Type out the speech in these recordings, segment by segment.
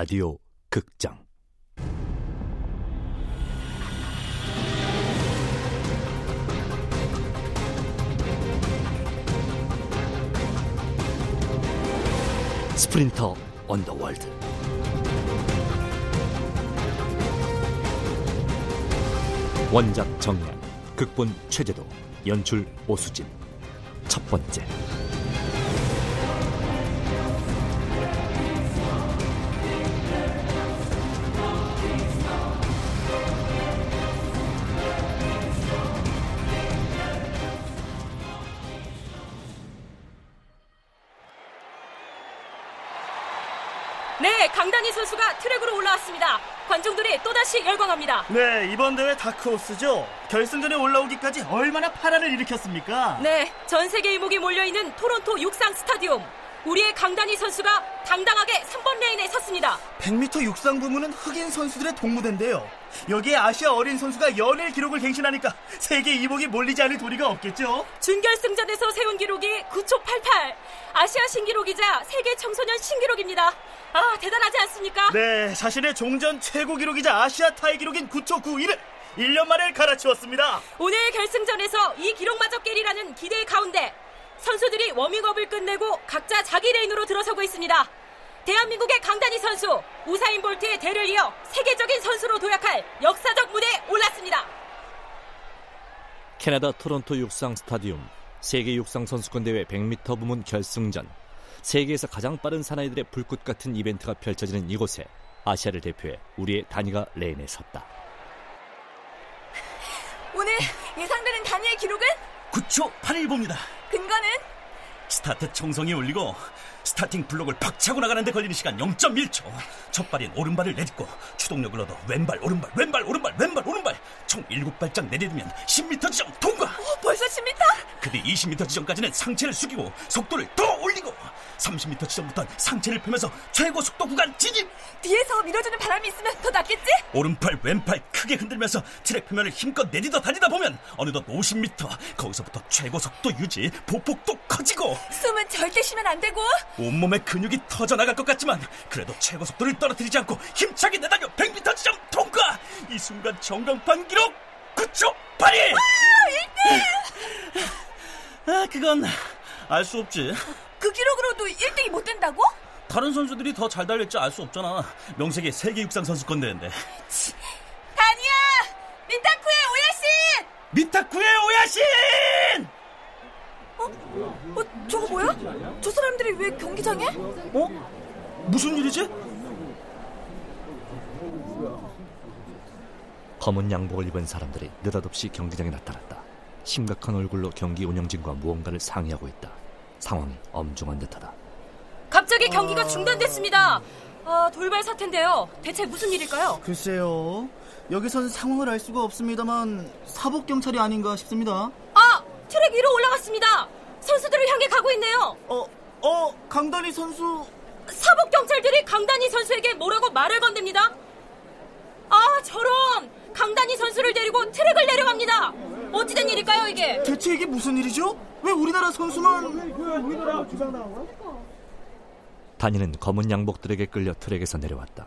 라디오 극장. 스프린터 언더월드. 원작 정량 극본 최재도 연출 오수진. 첫 번째 네, 강단희 선수가 트랙으로 올라왔습니다. 관중들이 또다시 열광합니다. 네, 이번 대회 다크호스죠. 결승전에 올라오기까지 얼마나 파란을 일으켰습니까? 네, 전 세계 이목이 몰려있는 토론토 육상 스타디움. 우리의 강단희 선수가 당당하게 3번 레인에 섰습니다. 100m 육상 부문은 흑인 선수들의 독무대인데요. 여기에 아시아 어린 선수가 연일 기록을 갱신하니까 세계 이목이 몰리지 않을 도리가 없겠죠. 준결승전에서 세운 기록이 9초 88. 아시아 신기록이자 세계 청소년 신기록입니다. 아, 대단하지 않습니까? 네, 자신의 종전 최고 기록이자 아시아 타이 기록인 9초 91을 1년 만에 갈아치웠습니다. 오늘 결승전에서 이 기록마저 깨리라는 기대 가운데 선수들이 워밍업을 끝내고 각자 자기 레인으로 들어서고 있습니다. 대한민국의 강단희 선수 우사인 볼트의 대를 이어 세계적인 선수로 도약할 역사적 무대에 올랐습니다. 캐나다 토론토 육상 스타디움 세계 육상 선수권 대회 100m 부문 결승전 세계에서 가장 빠른 사나이들의 불꽃 같은 이벤트가 펼쳐지는 이곳에 아시아를 대표해 우리의 단이가 레인에 섰다. 오늘 예상되는 단이의 기록은 9초 81보입니다. 근거는 스타트 총성이 울리고 스타팅 블록을 팍 차고 나가는데 걸리는 시간 0.1초. 첫 발인 오른발을 내딛고 추동력을 얻어 왼발 오른발 왼발 오른발 왼발 오른발 총 7발짝 내딛으면 10m 지점 통과. 어, 벌써 10m? 그뒤 20m 지점까지는 상체를 숙이고 속도를 더 올리고 30m 지점부터는 상체를 펴면서 최고 속도 구간 진입. 뒤에서 밀어주는 바람이 있으면 더 낫겠지? 오른팔 왼팔 크게 흔들면서 트랙 표면을 힘껏 내딛어 달리다 보면 어느덧 50m 거기서부터 최고 속도 유지 보폭도 커지고. 숨은 절대 쉬면 안 되고. 온몸에 근육이 터져 나갈 것 같지만 그래도 최고 속도를 떨어뜨리지 않고 힘차게 내달려 100m 지점 통과! 이 순간 정강판 기록 9초 81 아, 그건 알 수 없지 그 기록으로도 1등이 못 된다고? 다른 선수들이 더 잘 달릴지 알 수 없잖아 명색의 세계 육상 선수권 대회인데 다니야! 민타쿠의 오야신! 미타쿠의 오야신 어, 저거 뭐야? 저 사람들이 왜 경기장에? 어? 무슨 일이지? 검은 양복을 입은 사람들이 느닷없이 경기장에 나타났다. 심각한 얼굴로 경기 운영진과 무언가를 상의하고 있다. 상황이 엄중한 듯하다. 갑자기 경기가 중단됐습니다. 아, 돌발 사태인데요. 대체 무슨 일일까요? 글쎄요. 여기선 상황을 알 수가 없습니다만 사복 경찰이 아닌가 싶습니다. 아, 트랙 위로 올라갔습니다. 선수들을 향해 가고 있네요. 어, 어, 강단희 선수 사복 경찰들이 강단희 선수에게 뭐라고 말을 건넵니다. 아, 저런 강단희 선수를 데리고 트랙을 내려갑니다. 어찌된 일일까요, 이게? 대체 이게 무슨 일이죠? 왜 우리나라 선수만 단이는 검은 양복들에게 끌려 트랙에서 내려왔다.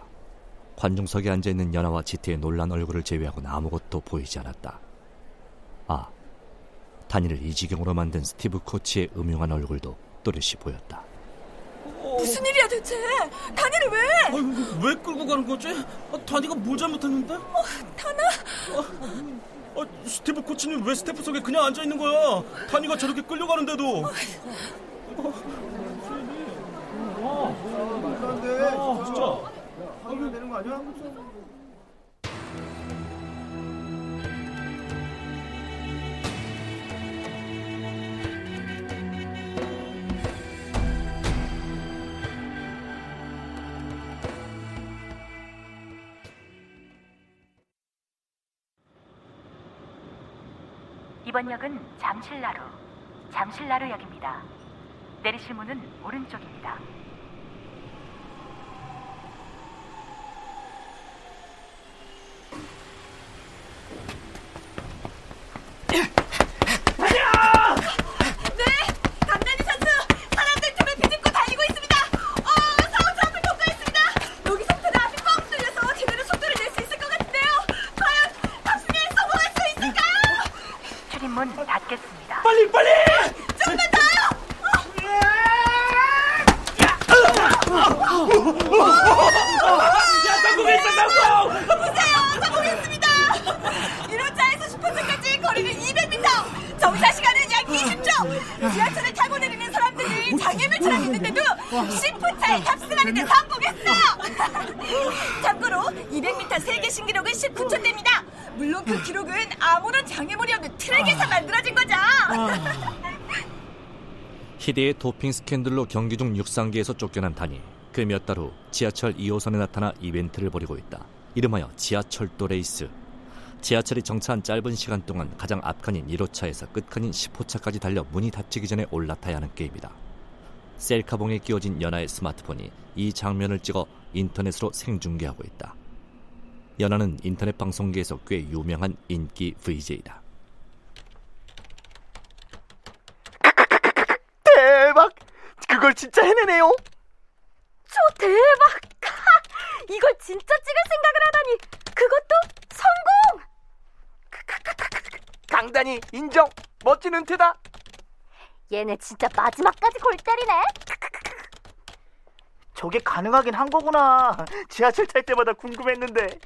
관중석에 앉아 있는 연하와 지태의 놀란 얼굴을 제외하고는 아무것도 보이지 않았다. 아, 단이를 이 지경으로 만든 스티브 코치의 음흉한 얼굴도 또렷이 보였다. 무슨 일이야 대체? 다니를 왜? 아이고, 왜 끌고 가는 거지? 아, 다니가 뭘 잘못했는데? 타나? 아, 스티브 코치는 왜 스태프석에 그냥 앉아 있는 거야? 다니가 저렇게 끌려가는데도. 이번 역은 잠실나루, 잠실나루 역입니다. 내리실 문은 오른쪽입니다. 강단희 선수! 사람들 틈에 비집고 달리고 있습니다! 어, 사원 트럼을 통과했습니다! 여기서부터 문 닫겠습니다. 빨리 빨리! 야 성공했어 성공! 이런 차에서 슈퍼차까지 거리는 200m 정차 시간은 약 20초 지하철을 타고 내리는 사람들이 장애물처럼 있는데도 10분 차에 탑승하는 데 성공했어! 참고로 200m 세계 신기록은 19초대입니다. 물론 그 기록은 아무런 장애물이 없는 트랙에서 만들어진 거죠! 희대의 도핑 스캔들로 경기 중 육상계에서 쫓겨난 단이 그 몇 달 후 지하철 2호선에 나타나 이벤트를 벌이고 있다. 이름하여 지하철도 레이스. 지하철이 정차한 짧은 시간 동안 가장 앞칸인 1호차에서 끝칸인 10호차까지 달려 문이 닫히기 전에 올라타야 하는 게임이다. 셀카봉에 끼워진 연하의 스마트폰이 이 장면을 찍어 인터넷으로 생중계하고 있다. 연하는 인터넷 방송계에서 꽤 유명한 인기 VJ다. 대박! 그걸 진짜 해내네요. 저 대박! 이걸 진짜 찍을 생각을 하다니 그것도 성공! 강단이 인정. 멋진 은퇴다. 얘네 진짜 마지막까지 골 때리네. 저게 가능하긴 한 거구나. 지하철 탈 때마다 궁금했는데.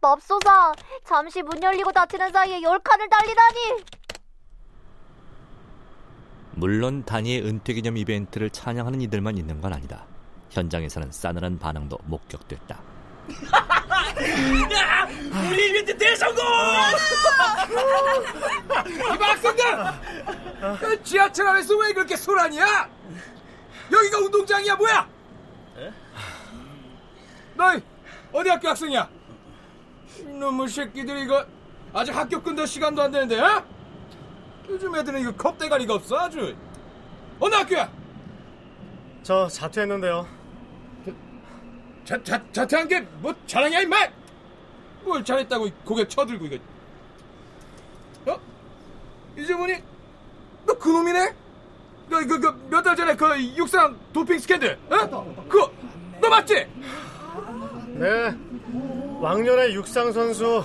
맙소사 잠시 문 열리고 닫히는 사이에 열 칸을 달리다니. 물론 단위의 은퇴 기념 이벤트를 찬양하는 이들만 있는 건 아니다. 현장에서는 싸늘한 반응도 목격됐다. 야 우리 이벤트 대성공! 학생들! 그 지하철 안에서 왜 그렇게 소란이야? 여기가 운동장이야 뭐야? 너희 어디 학교 학생이야? 이놈의 새끼들이 이거 아직 학교 끝낼 시간도 안 되는데 어? 요즘 애들은 이거 겁대가리가 없어 아주 어느 학교야? 저 자퇴했는데요. 자, 자, 자퇴한 게 뭐 자랑이야 임마 뭘 잘했다고 고개 쳐들고 이거 어? 이제 보니 너 그놈이네? 그, 그, 그, 몇 달 전에 그 육상 도핑 스캔들 어? 그거 너 맞지? 네. 왕년의 육상 선수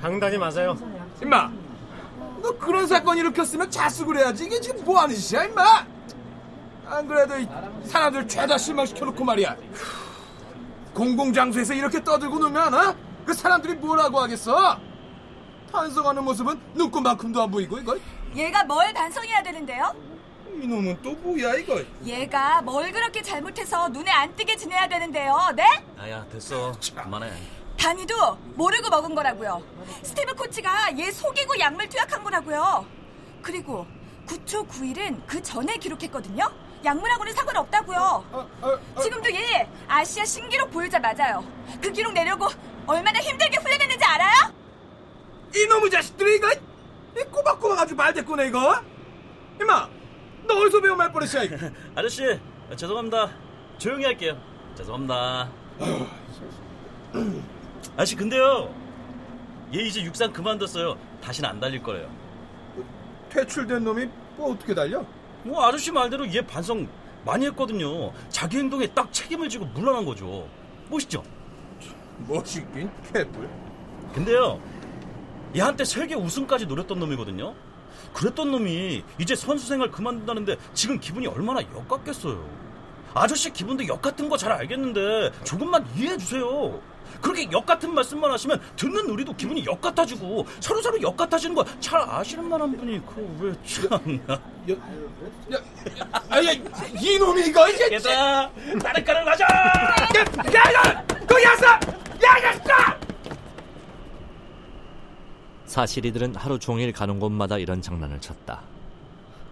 강단이 맞아요. 임마 너 그런 사건 일으켰으면 자숙을 해야지 이게 지금 뭐 하는 짓이야 임마 안 그래도 이 사람들 죄다 실망시켜놓고 말이야 공공장소에서 이렇게 떠들고 놀면 어? 그 사람들이 뭐라고 하겠어 탄성하는 모습은 눈꽃만큼도 안 보이고 이거 얘가 뭘 반성해야 되는데요? 이놈은 또 뭐야 이거 얘가 뭘 그렇게 잘못해서 눈에 안 띄게 지내야 되는데요 네? 아야 됐어 그만해 단이도 모르고 먹은 거라고요. 스티브 코치가 얘 속이고 약물 투약한 거라고요. 그리고 9초 9일은 그 전에 기록했거든요. 약물하고는 상관없다고요. 어, 어, 어. 지금도 얘 아시아 신기록 보유자 맞아요. 그 기록 내려고 얼마나 힘들게 훈련했는지 알아요? 이놈의 자식들이 이거 이 꼬박꼬박 아주 말대꾸네 이거. 임마 너 어디서 배운 말버릇이야 아저씨 죄송합니다. 조용히 할게요. 죄송합니다. 아저씨 근데요 얘 이제 육상 그만뒀어요. 다시는 안 달릴 거래요. 퇴출된 놈이 뭐 어떻게 달려? 뭐 아저씨 말대로 얘 반성 많이 했거든요. 자기 행동에 딱 책임을 지고 물러난 거죠. 멋있죠? 멋있긴 개뿔 근데요 얘 한때 세계 우승까지 노렸던 놈이거든요. 그랬던 놈이 이제 선수 생활 그만둔다는데 지금 기분이 얼마나 역같겠어요. 아저씨 기분도 역 같은 거 잘 알겠는데 조금만 이해해 주세요. 그렇게 역 같은 말씀만 하시면 듣는 우리도 기분이 역 같아지고 서로 서로 역 같아지는 거 잘 아시는 만한 분이 그왜 참나. 야, 야, 아야 이놈이 이거 얘들아 다른 가를 가자! 야, 이거 거기 왔어! 야, 야, 야! 사실 이들은 하루 종일 가는 곳마다 이런 장난을 쳤다.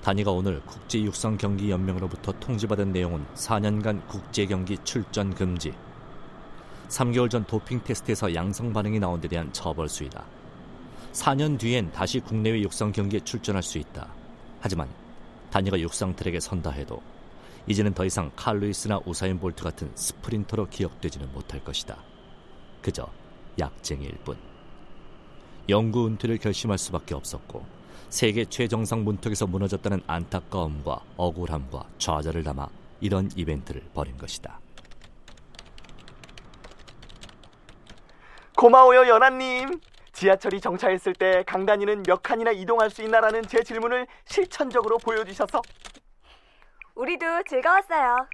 단이가 오늘 국제육상경기연맹으로부터 통지받은 내용은 4년간 국제경기 출전 금지. 3개월 전 도핑 테스트에서 양성 반응이 나온 데 대한 처벌 수위다. 4년 뒤엔 다시 국내외 육상 경기에 출전할 수 있다. 하지만 단이가 육상 트랙에 선다 해도 이제는 더 이상 칼루이스나 우사인 볼트 같은 스프린터로 기억되지는 못할 것이다. 그저 약쟁이일 뿐. 영구 은퇴를 결심할 수밖에 없었고 세계 최정상 문턱에서 무너졌다는 안타까움과 억울함과 좌절을 담아 이런 이벤트를 벌인 것이다. 고마워요, 연하님. 지하철이 정차했을 때 강단위는 몇 칸이나 이동할 수 있나라는 제 질문을 실천적으로 보여주셔서 우리도 즐거웠어요.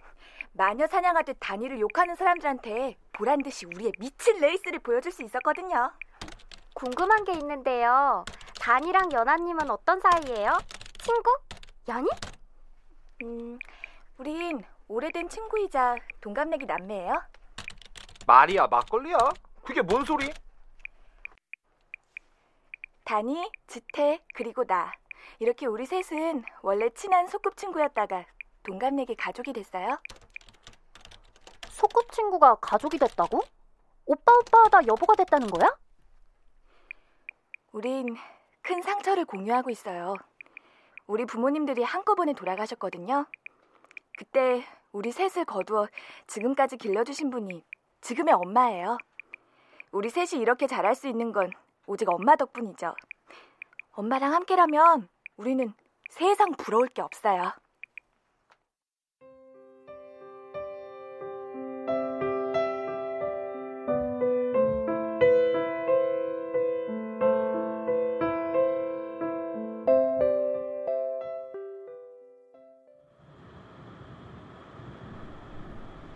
마녀 사냥하듯 단위를 욕하는 사람들한테 보란 듯이 우리의 미친 레이스를 보여줄 수 있었거든요. 궁금한 게 있는데요. 단이랑 연하님은 어떤 사이예요? 친구? 연인? 음, 우린 오래된 친구이자 동갑내기 남매예요. 말이야 막걸리야 그게 뭔 소리? 다니, 지태, 그리고 나. 이렇게 우리 셋은 원래 친한 소꿉친구였다가 동갑내기 가족이 됐어요. 소꿉친구가 가족이 됐다고? 오빠 오빠 하다 여보가 됐다는 거야? 우린 큰 상처를 공유하고 있어요. 우리 부모님들이 한꺼번에 돌아가셨거든요. 그때 우리 셋을 거두어 지금까지 길러주신 분이 지금의 엄마예요. 우리 셋이 이렇게 잘할 수 있는 건 오직 엄마 덕분이죠. 엄마랑 함께라면 우리는 세상 부러울 게 없어요.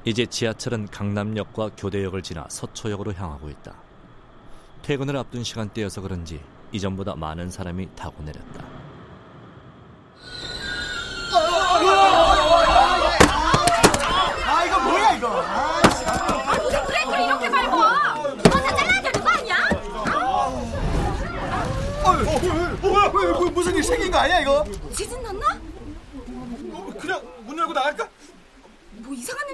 이제 지하철은 강남역과 교대역을 지나 서초역으로 향하고 있다. 퇴근을 앞둔 시간대여서 그런지 이전보다 많은 사람이 타고 내렸다. 아 이거 뭐야 이거? 아, 무슨 거 아니야? 어, 왜, 왜, 무슨 일 생긴 거 아니야 이거? 지진 났나? 그냥 문 열고 나갈까? 뭐 이상한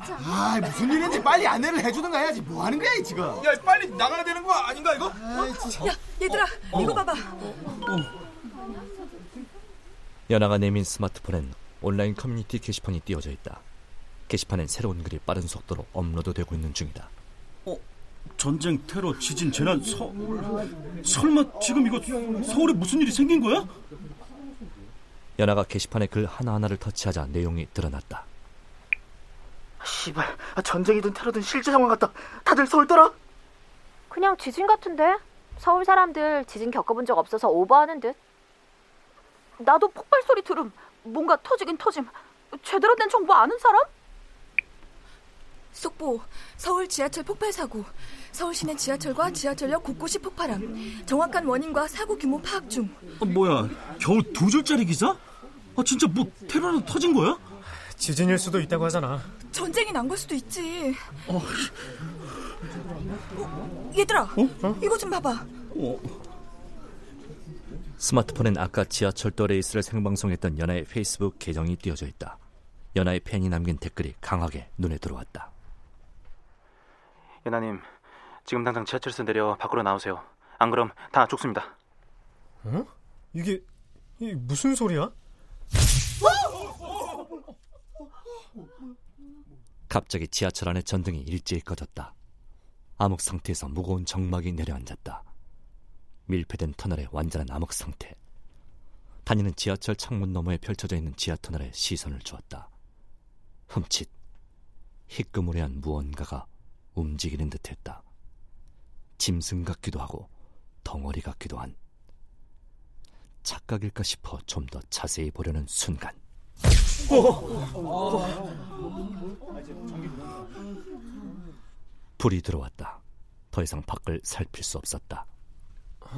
않아? 아 무슨 일인지 빨리 안내를 해주는 거 해야지 뭐 하는 거야 이 지금? 야 빨리 나가야 되는 거 아닌가 이거? 야, 얘들아, 이거 봐봐. 연아가 내민 스마트폰엔 온라인 커뮤니티 게시판이 띄워져 있다. 게시판엔 새로운 글이 빠른 속도로 업로드되고 있는 중이다. 어, 전쟁, 테러, 지진, 재난, 서울. 설마 지금 이거 서울에 무슨 일이 생긴 거야? 연아가 게시판의 글 하나하나를 터치하자 내용이 드러났다. 씨발 전쟁이든 테러든 실제 상황 같다 다들 서울 떠라 그냥 지진 같은데? 서울 사람들 지진 겪어본 적 없어서 오버하는 듯. 나도 폭발 소리 들음. 뭔가 터지긴 터짐. 제대로 된 정보 아는 사람? 속보, 서울 지하철 폭발 사고. 서울 시내 지하철과 지하철역 곳곳이 폭발함. 정확한 원인과 사고 규모 파악 중. 어, 뭐야, 겨우 두 줄짜리 기사? 아, 진짜 뭐 테러라도 터진 거야? 지진일 수도 있다고 하잖아. 전쟁이 난 걸 수도 있지. 어, 얘들아, 이거 좀 봐봐. 어, 스마트폰엔 아까 지하철도 레이스를 생방송했던 연아의 페이스북 계정이 띄워져 있다. 연아의 팬이 남긴 댓글이 강하게 눈에 들어왔다. 연하님 지금 당장 지하철에서 내려 밖으로 나오세요 안 그럼 다 죽습니다 어? 이게 이게 무슨 소리야? 갑자기 지하철 안의 전등이 일제히 꺼졌다. 암흑 상태에서 무거운 정막이 내려앉았다. 밀폐된 터널의 완전한 암흑 상태. 다니는 지하철 창문 너머에 펼쳐져 있는 지하 터널에 시선을 주었다. 흠칫 희끄무레한 무언가가 움직이는 듯했다. 짐승 같기도 하고 덩어리 같기도 한 착각일까 싶어 좀 더 자세히 보려는 순간 불이 들어왔다. 더 이상 밖을 살필 수 없었다.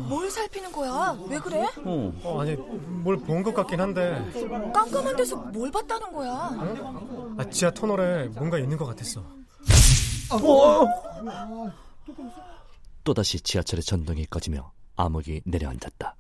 뭘 살피는 거야? 왜 그래? 어. 어, 아니 뭘 본 것 같긴 한데 깜깜한 데서 뭘 봤다는 거야? 아, 지하 터널에 뭔가 있는 것 같았어. 또다시 지하철의 전등이 꺼지며 암흑이 내려앉았다.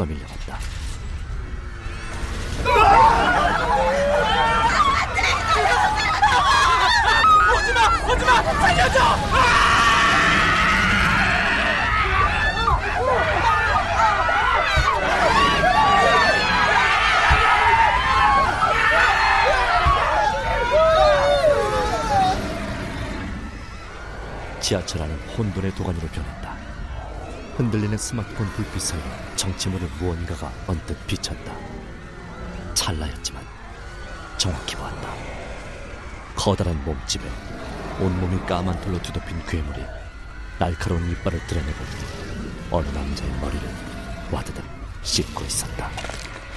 떠밀려갔다. 오지마! 오지마! 살려줘! 지하철 안은 혼돈의 도가니로 변했다. 흔들리는 스마트폰 불빛 사이로 정체 모를 무언가가 언뜻 비쳤다. 찰나였지만 정확히 보았다. 커다란 몸집에 온몸이 까만 털로 뒤덮인 괴물이 날카로운 이빨을 드러내고 어느 남자의 머리를 와드득 씹고 있었다.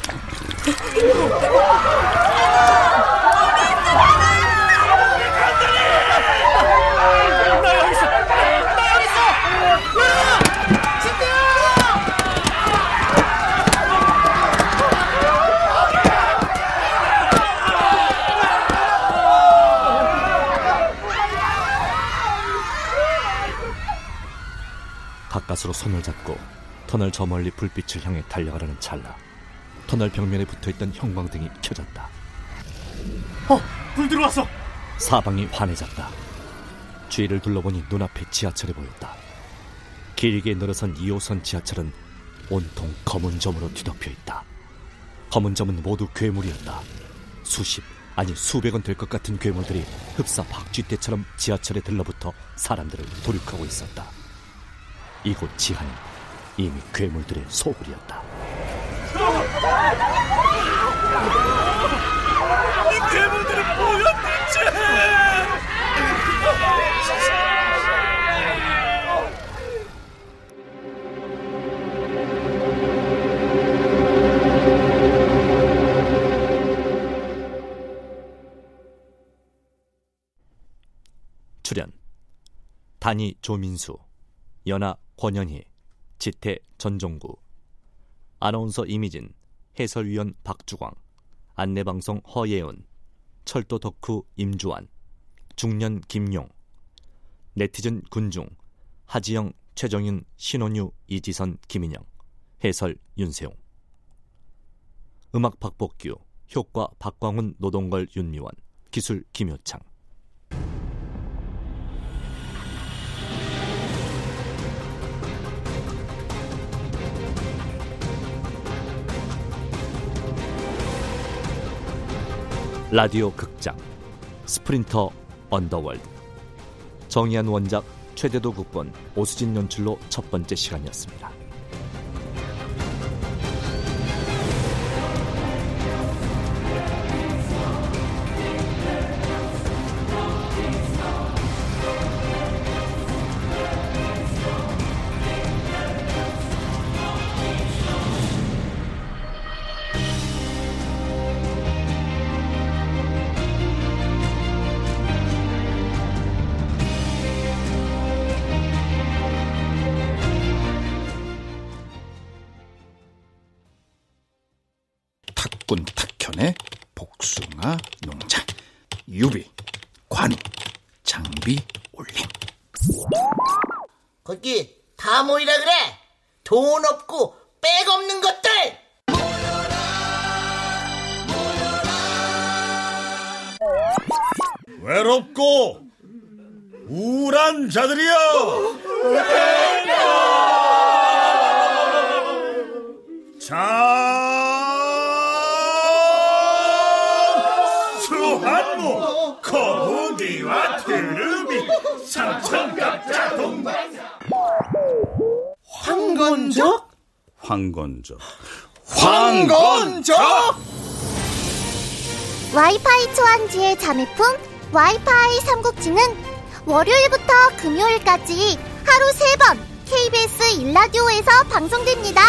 나 여기 있어! 나 여기 있어! 으아! 진태야! 가까스로 손을 잡고 터널 저 멀리 불빛을 향해 달려가려는 찰나 터널 벽면에 붙어있던 형광등이 켜졌다. 어, 불 들어왔어. 사방이 환해졌다. 주위를 둘러보니 눈앞에 지하철이 보였다. 길게 늘어선 2호선 지하철은 온통 검은 점으로 뒤덮여 있다. 검은 점은 모두 괴물이었다. 수십, 아니 수백은 될것 같은 괴물들이 흡사 박쥐떼처럼 지하철에 들러붙어 사람들을 도륙하고 있었다. 이곳 지하는 이미 괴물들의 소굴이었다. 이 괴물들이 뭐야 대체? 출연 단이 조민수, 연하 권현희, 지태 전종구, 아나운서 이미진, 해설위원 박주광, 안내방송 허예은, 철도 덕후 임주환, 중년 김용, 네티즌 군중, 하지영, 최정윤, 신원유, 이지선, 김인영, 해설 윤세용, 음악 박복규, 효과 박광훈, 노동걸, 윤미원, 기술 김효창. 라디오 극장 스프린터 언더월드 정의한 원작 최대도 국번 오수진 연출로 첫 번째 시간이었습니다. 탁군 탁현의 복숭아 농장 유비 관우 장비 올림 거기 다 모이라 그래. 돈 없고 백 없는 것들. 외롭고 우울한 자들이여 자 수한무 거북이와 트름이 삼천갑자 동반 황건적? 황건적 황건적? 와이파이 초안지의 자매품 와이파이 삼국지는 월요일부터 금요일까지 하루 3번 KBS 일라디오에서 방송됩니다.